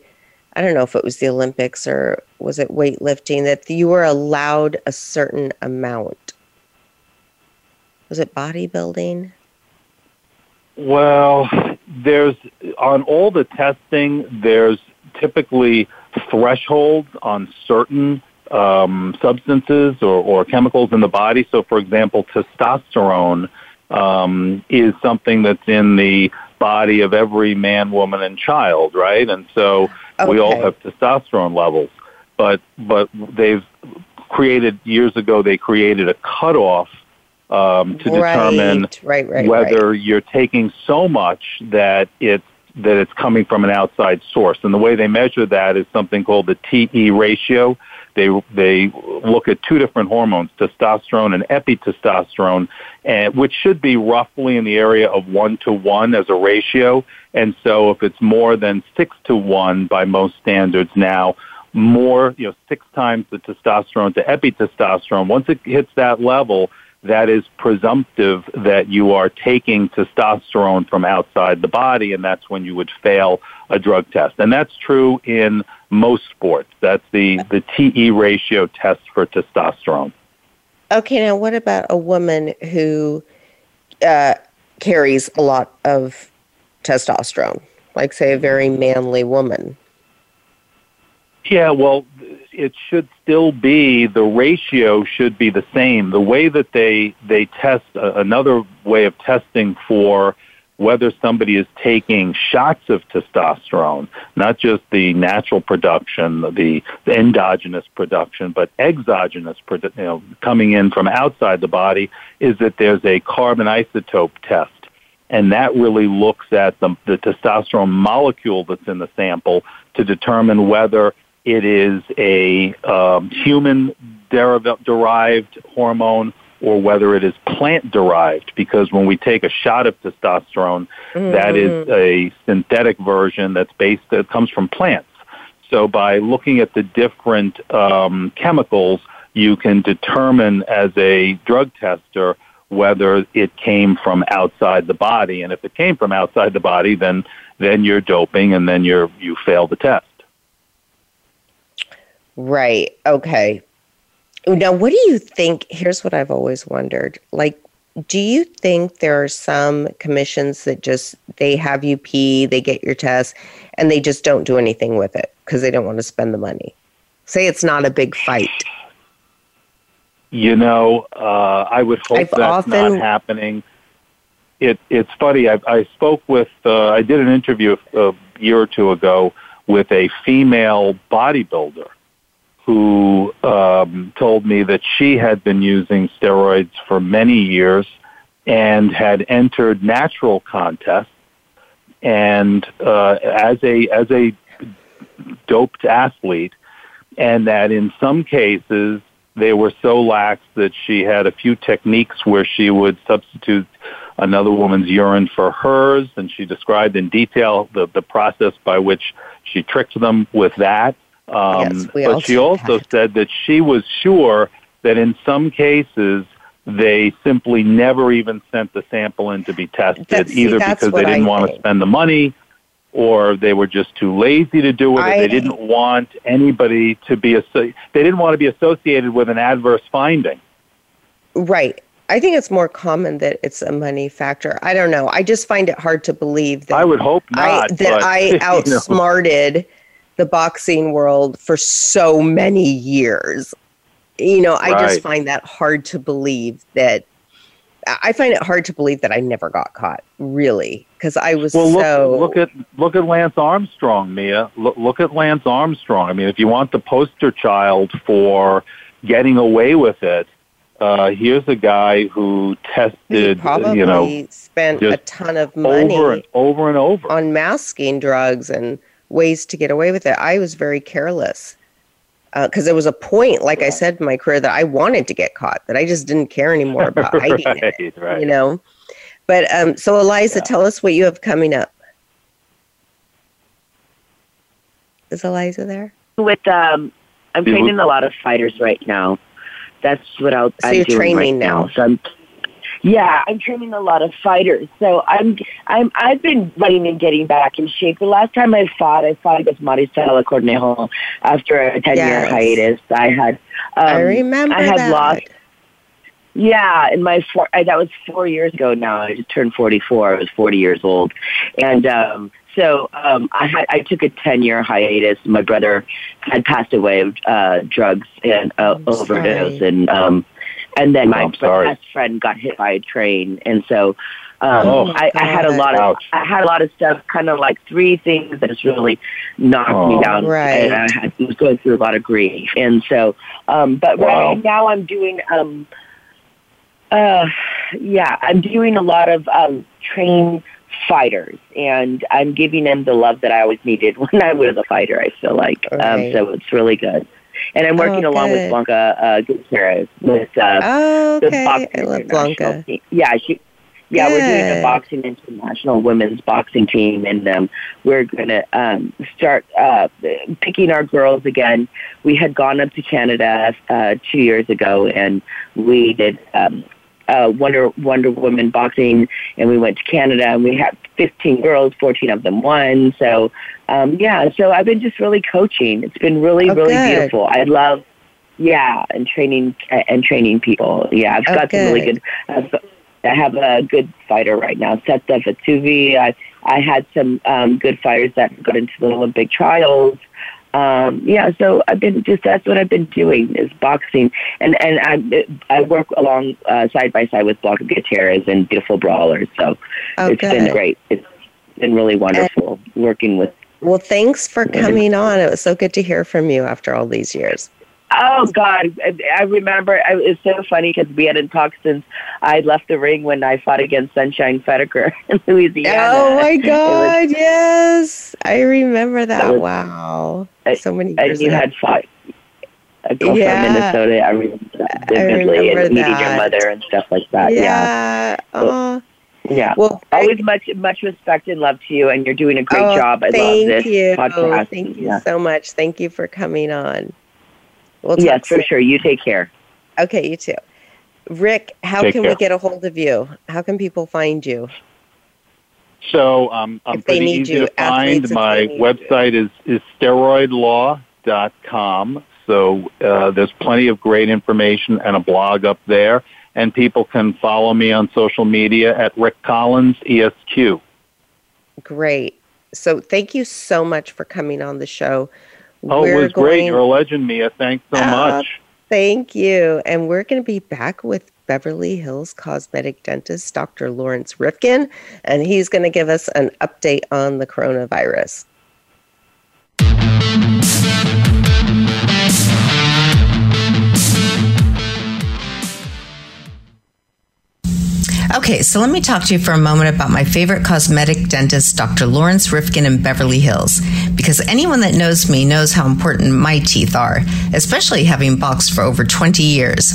I don't know if it was the Olympics or was it weightlifting that you were allowed a certain amount was it bodybuilding? Well, there's on all the testing, there's typically thresholds on certain um, substances or, or, chemicals in the body. So, for example, testosterone um, is something that's in the body of every man, woman, and child, right? And so okay. we all have testosterone levels. But but they've created years ago. They created a cutoff um, to right, determine right, right, whether you're taking so much that it's that it's coming from an outside source. And the way they measure that is something called the TE ratio. They they look at two different hormones, testosterone and epitestosterone, and which should be roughly in the area of one to one as a ratio. And so, if it's more than six to one by most standards now, more you know six times the testosterone to epitestosterone. Once it hits that level, that is presumptive that you are taking testosterone from outside the body, and that's when you would fail a drug test. And that's true in most sports. That's the, the TE ratio test for testosterone. Okay, now what about a woman who uh, carries a lot of testosterone, like, say, a very manly woman? Yeah, well, it should still be the ratio should be the same. The way that they they test uh, another way of testing for whether somebody is taking shots of testosterone, not just the natural production, the, the endogenous production, but exogenous, you know, coming in from outside the body, is that there's a carbon isotope test. And that really looks at the, the testosterone molecule that's in the sample to determine whether it is a um, human derived hormone or whether it is plant derived because when we take a shot of testosterone mm-hmm. that is a synthetic version that's based that comes from plants. So by looking at the different um, chemicals you can determine as a drug tester whether it came from outside the body. And if it came from outside the body then then you're doping and then you're you fail the test Right. Okay. Now, what do you think? Here's what I've always wondered. Like, do you think there are some commissions that just they have you pee, they get your test, and they just don't do anything with it because they don't want to spend the money? Say it's not a big fight. You know, uh, I would hope I've that's often- not happening. It, it's funny. I, I spoke with. Uh, I did an interview a year or two ago with a female bodybuilder who um, told me that she had been using steroids for many years and had entered natural contests and uh, as a as a doped athlete, and that in some cases they were so lax that she had a few techniques where she would substitute another woman's urine for hers, and she described in detail the, the process by which she tricked them with that. Um, Yes, but she also that. *laughs* said that she was sure that in some cases they simply never even sent the sample in to be tested, That's- either that's because they didn't I want to spend the money or they were just too lazy to do it, I- they didn't want anybody to be they didn't want to be associated with an adverse finding. Right. I think it's more common that it's a money factor. I don't know. I just find it hard to believe that I would hope I not. that but, I *laughs* you know. The boxing world for so many years. You know, I just find that hard to believe that I find it hard to believe that I never got caught, really, because I was Well, look, so look at look at Lance Armstrong, Mia. Look, look at Lance Armstrong. I mean, if you want the poster child for getting away with it, uh, here's a guy who he tested, probably you know, spent a ton of money over and over and over. on masking drugs and ways to get away with it. I was very careless because there was a point, like I said in my career, that I wanted to get caught, that I just didn't care anymore *laughs* about hiding it. right, right. You know, but um, so Eliza, Yeah. tell us what you have coming up. Is Eliza there? With um, I'm training a lot of fighters right now. That's what I'll, So I'm you're doing training right now. now. So I'm, yeah, I'm training a lot of fighters. So I'm I'm I've been running and getting back in shape. The last time I fought, I fought against Maricela Cornejo after a ten year Yes. hiatus. I had um, I remember I had that. lost Yeah, and my four, I, that was four years ago now. I just turned 44. I was 40 years old. And um, so um, I, had, I took a 10 year hiatus. My brother had passed away of uh, drugs and uh, I'm overdose. sorry. And, um, and then my I'm best friend got hit by a train. And so um, Oh, I, I had a lot of Ouch. I had a lot of stuff, kind of like three things that just really knocked Oh. me down. Right. And I had, was going through a lot of grief, and so, um, but Wow. right now I'm doing, um, uh, yeah, I'm doing a lot of um, train fighters, and I'm giving them the love that I always needed *laughs* when I was a fighter. I feel like, um, so it's really good. And I'm working Oh, along with Blanca uh, Gutierrez with uh, Oh, the boxing I love Blanca. team. Yeah, she. Yeah, we're doing Good. a boxing international women's boxing team, and um, we're going to um, start uh, picking our girls again. We had gone up to Canada uh, two years ago, and we did um, uh, Wonder Wonder Woman boxing, and we went to Canada, and we had 15 girls, 14 of them won. So, um, yeah, so I've been just really coaching. It's been really, Oh, really good. beautiful. I love. Yeah, and training and training people. Yeah, I've Oh, got some really good. good. Uh, I have a good fighter right now, Seth Fatuvi. I I had some um, good fighters that got into the Olympic trials. Um, yeah, so I've been just that's what I've been doing is boxing, and and I I work along uh, side by side with Blanca Gutierrez and Beautiful Brawlers. So Oh, it's been great. It's been really wonderful working with. Well, thanks for coming on. It was so good to hear from you after all these years. Oh God, I, I remember. I, it's so funny because we hadn't talked since I left the ring when I fought against Sunshine Fettkether *laughs* in Louisiana. Oh my It was- God! yes, I remember that. That was- wow, I- so many Years and you ago. had fought a girl Yeah. from Minnesota. I remember that I remember and meeting your mother and stuff like that. Yeah, yeah. Oh, yeah. well, Always much much respect and love to you, and you're doing a great oh, job. I love thank this you. podcast. Thank you Yeah. so much. Thank you for coming on. We'll talk Yes, for soon. sure. You take care. Okay, you too. Rick, how Take can we get a hold of you? How can people find you? So um, I'm If they pretty need easy you, to find. My they you. website is, is steroidlaw.com, So uh, there's plenty of great information and a blog up there. And people can follow me on social media at Rick Collins ESQ. Great. So thank you so much for coming on the show. Oh, it was going... great. You're a legend, Mia. Thanks so uh, much. Thank you. And we're going to be back with Beverly Hills cosmetic dentist, Dr. Laurence Rifkin, and he's going to give us an update on the coronavirus. Okay, so let me talk to you for a moment about my favorite cosmetic dentist, Dr. Laurence Rifkin in Beverly Hills, because anyone that knows me knows how important my teeth are, especially having boxed for over 20 years.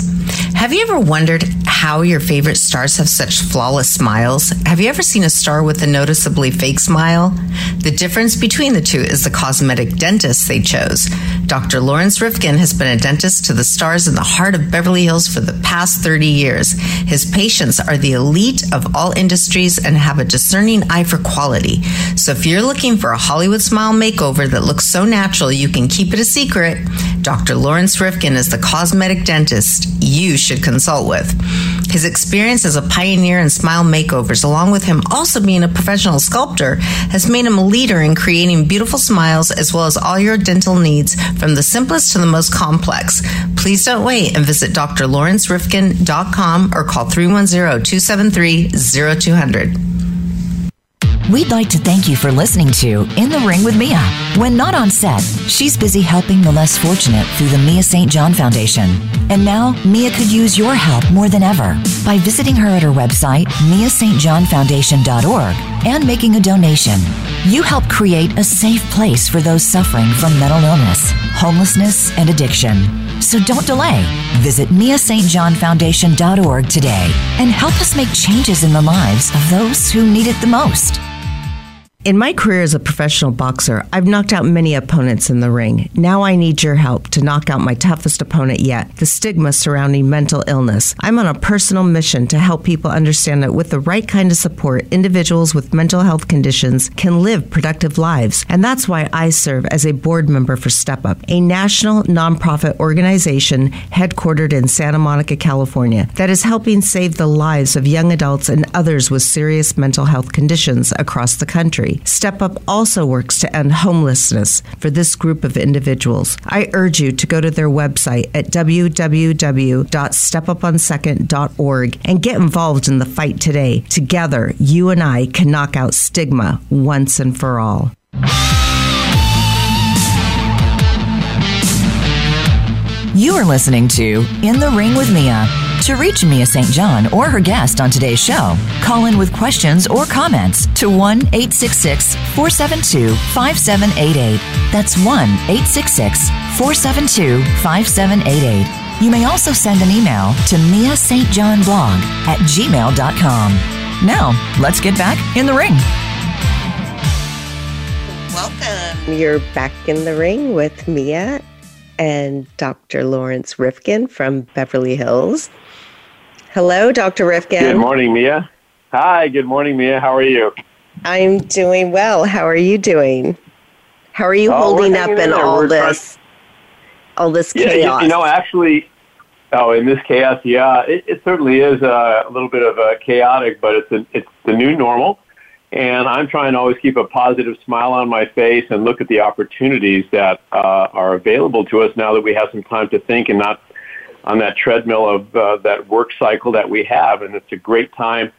Have you ever wondered how your favorite stars have such flawless smiles? Have you ever seen a star with a noticeably fake smile? The difference between the two is the cosmetic dentist they chose. Dr. Laurence Rifkin has been a dentist to the stars in the heart of Beverly Hills for the past 30 years. His patients are the elite of all industries and have a discerning eye for quality. So if you're looking for a Hollywood smile makeover that looks so natural you can keep it a secret, Dr. Laurence Rifkin is the cosmetic dentist you should consult with. His experience as a pioneer in smile makeovers, along with him also being a professional sculptor, has made him a leader in creating beautiful smiles as well as all your dental needs from the simplest to the most complex. Please don't wait and visit drlawrencerifkin.com or call 310 273 0200. We'd like to thank you for listening to In the Ring with Mia. When not on set, she's busy helping the less fortunate through the Mia St. John Foundation. And now, Mia could use your help more than ever by visiting her at her website, miastjohnfoundation.org, and making a donation. You help create a safe place for those suffering from mental illness, homelessness, and addiction. So don't delay. Visit miastjohnfoundation.org today and help us make changes in the lives of those who need it the most. In my career as a professional boxer, I've knocked out many opponents in the ring. Now I need your help to knock out my toughest opponent yet the stigma surrounding mental illness. I'm on a personal mission to help people understand that with the right kind of support, individuals with mental health conditions can live productive lives. And that's why I serve as a board member for Step Up, a national nonprofit organization headquartered in Santa Monica, California, that is helping save the lives of young adults and others with serious mental health conditions across the country. Step Up also works to end homelessness for this group of individuals. I urge you to go to their website at www.stepuponsecond.org and get involved in the fight today. Together, you and I can knock out stigma once and for all. You are listening to In the Ring with Mia. To reach Mia St. John or her guest on today's show, call in with questions or comments to 1 866 472 5788. That's 1 866 472 5788. You may also send an email to Mia St. John blog at gmail.com. Now, let's get back in the ring. Welcome. You're back in the ring with Mia and Dr. Laurence Rifkin from Beverly Hills. Hello, Dr. Rifkin. Good morning, Mia. Hi, good morning, Mia. How are you? I'm doing well. How are you doing? How are you oh, holding up in, in all we're this trying... all this yeah, chaos? You, know, actually, oh, in this chaos, yeah, it, it certainly is a, a little bit of a chaotic, but it's a, it's the new normal. And I'm trying to always keep a positive smile on my face and look at the opportunities that uh, are available to us now that we have some time to think and not on that treadmill of uh, that work cycle that we have. And it's a great time,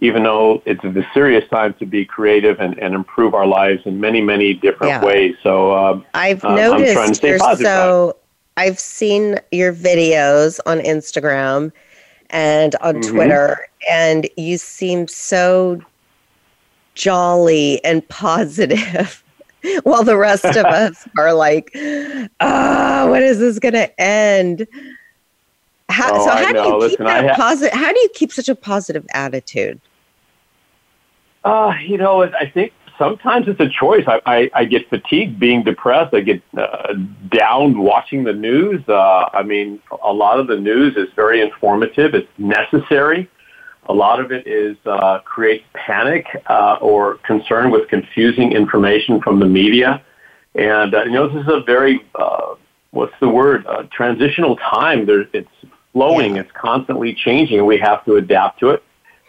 even though it's a serious time to be creative and, and improve our lives in many, many different yeah. ways. So um, I've um, noticed you're so. I've seen your videos on Instagram and on mm-hmm. Twitter, and you seem so jolly and positive. *laughs* While the rest of *laughs* us are like, ah, oh, when is this going to end? How, oh, so how do you Listen, keep that ha- positive? How do you keep such a positive attitude? Uh, you know, I think sometimes it's a choice. I, I, I get fatigued being depressed. I get uh, down watching the news. Uh, I mean, a lot of the news is very informative. It's necessary. A lot of it is uh, creates panic uh, or concern with confusing information from the media. And uh, you know, this is a very uh, what's the word? Uh, transitional time. There, it's flowing. Yeah. It's constantly changing, and we have to adapt to it.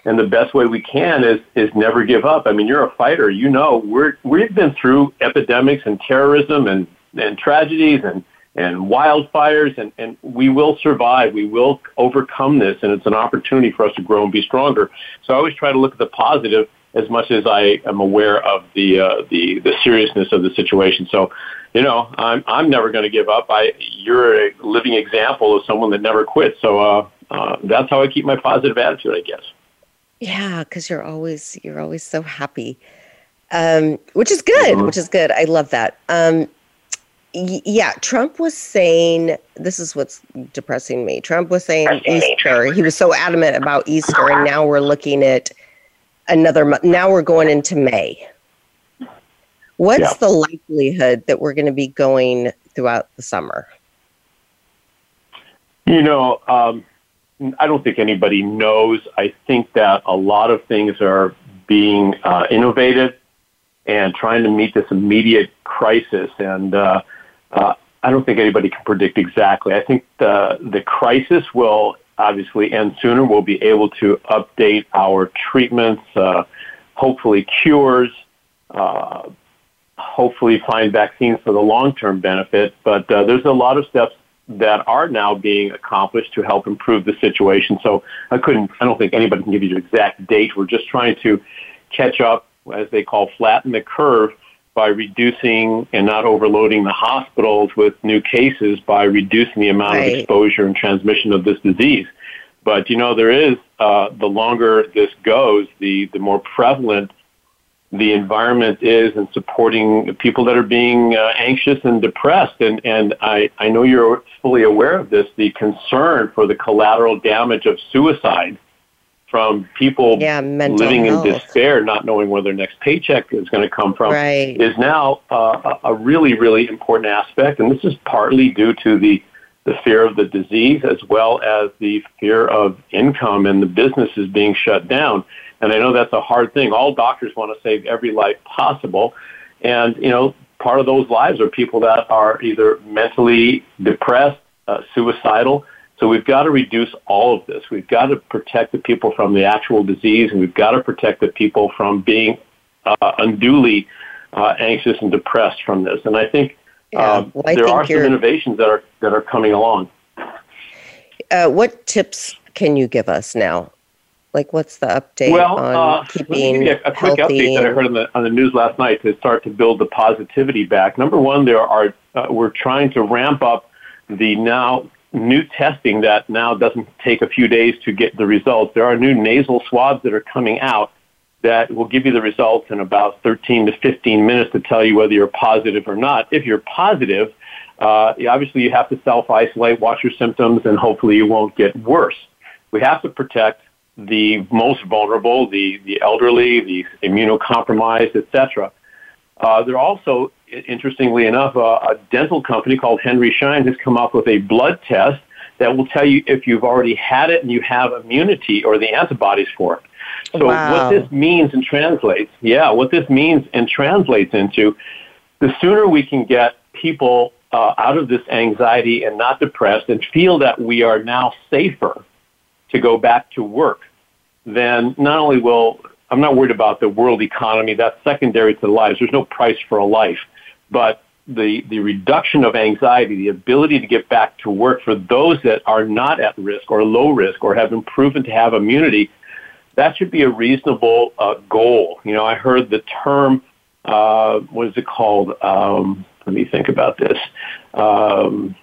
And the best way we can is is never give up. I mean, you're a fighter. You know, we're we've been through epidemics and terrorism and and tragedies and and wildfires, and, and we will survive. We will overcome this, and it's an opportunity for us to grow and be stronger. So I always try to look at the positive as much as I am aware of the uh, the the seriousness of the situation. So, you know, I'm I'm never going to give up. I you're a living example of someone that never quits. So uh, uh, that's how I keep my positive attitude, I guess. Yeah, because you're always you're always so happy, um, which is good. Mm-hmm. Which is good. I love that. Um, yeah, Trump was saying this is what's depressing me. Trump was saying Easter. He was so adamant about Easter, and now we're looking at another month. Now we're going into May. What's yeah. the likelihood that we're going to be going throughout the summer? You know, um, I don't think anybody knows. I think that a lot of things are being uh, innovated and trying to meet this immediate crisis. And uh, uh, I don't think anybody can predict exactly. I think the the crisis will obviously end sooner. We'll be able to update our treatments, uh, hopefully cures, uh, hopefully find vaccines for the long term benefit. But uh, there's a lot of steps that are now being accomplished to help improve the situation. So I couldn't. I don't think anybody can give you the exact date. We're just trying to catch up, as they call flatten the curve by reducing and not overloading the hospitals with new cases by reducing the amount right. of exposure and transmission of this disease. But you know, there is uh, the longer this goes, the the more prevalent the environment is in supporting people that are being uh, anxious and depressed. And and I I know you're fully aware of this. The concern for the collateral damage of suicide from people yeah, living health. in despair, not knowing where their next paycheck is going to come from, right. is now uh, a really, really important aspect. And this is partly due to the the fear of the disease as well as the fear of income and the businesses being shut down. And I know that's a hard thing. All doctors want to save every life possible. And, you know, part of those lives are people that are either mentally depressed, uh, suicidal, so we've got to reduce all of this. We've got to protect the people from the actual disease, and we've got to protect the people from being uh, unduly uh, anxious and depressed from this. And I think yeah, uh, well, I there think are some innovations that are that are coming along. Uh, what tips can you give us now? Like, what's the update well, on uh, keeping a, a quick update that I heard on the on the news last night to start to build the positivity back. Number one, there are uh, we're trying to ramp up the now new testing that now doesn't take a few days to get the results. There are new nasal swabs that are coming out that will give you the results in about 13 to 15 minutes to tell you whether you're positive or not. If you're positive, uh, obviously you have to self-isolate, watch your symptoms, and hopefully you won't get worse. We have to protect the most vulnerable, the, the elderly, the immunocompromised, etc. Uh, there also interestingly enough, a, a dental company called Henry Schein has come up with a blood test that will tell you if you've already had it and you have immunity or the antibodies for it. So wow. what this means and translates, yeah, what this means and translates into, the sooner we can get people uh, out of this anxiety and not depressed and feel that we are now safer to go back to work, then not only will I'm not worried about the world economy. That's secondary to lives. There's no price for a life but the, the reduction of anxiety, the ability to get back to work for those that are not at risk or low risk or have been proven to have immunity, that should be a reasonable uh, goal. You know, I heard the term, uh, what is it called? Um, let me think about this. Um,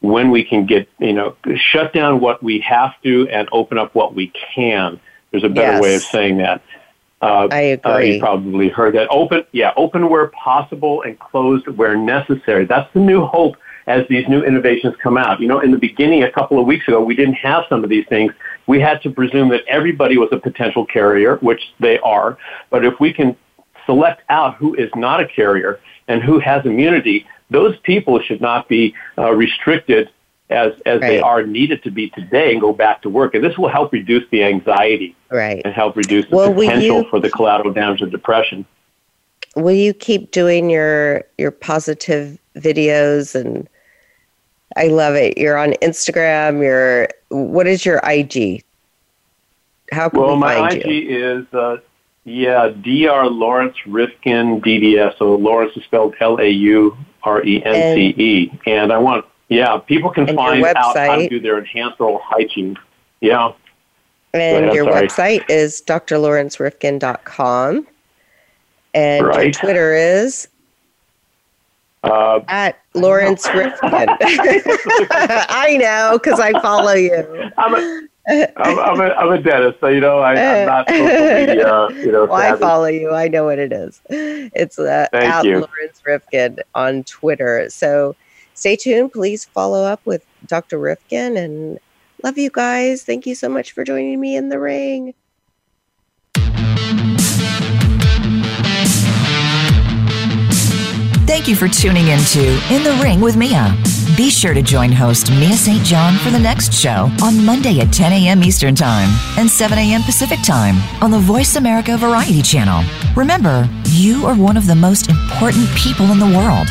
when we can get, you know, shut down what we have to and open up what we can. There's a better yes. way of saying that. Uh, I agree. Uh, you probably heard that. Open, yeah, open where possible and closed where necessary. That's the new hope as these new innovations come out. You know, in the beginning, a couple of weeks ago, we didn't have some of these things. We had to presume that everybody was a potential carrier, which they are. But if we can select out who is not a carrier and who has immunity, those people should not be uh, restricted as as right. they are needed to be today and go back to work. And this will help reduce the anxiety right. and help reduce the well, potential you, for the collateral damage of depression. Will you keep doing your your positive videos and I love it. You're on Instagram. You're what is your IG? How can well, we my IG you? is uh, yeah, Dr. Laurence Rifkin DDS. So Laurence is spelled L A U R E N C E, and I want yeah, people can And find out how to do their enhanced oral hygiene. Yeah. And ahead, your website is drlawrencerifkin.com. And your Twitter is Uh, at Laurence Rifkin. *laughs* I know because I follow you. I'm a, I'm, I'm, a, I'm a dentist, so you know I, I'm not *laughs* social media, you know. Well, I follow you. I know what it is. It's uh, at you. Laurence Rifkin on Twitter. So stay tuned. Please follow up with Dr. Rifkin and love you guys. Thank you so much for joining me in the ring. Thank you for tuning into In the Ring with Mia. Be sure to join host Mia St. John for the next show on Monday at 10 a.m. Eastern Time and 7 a.m. Pacific Time on the Voice America Variety Channel. Remember, you are one of the most important people in the world,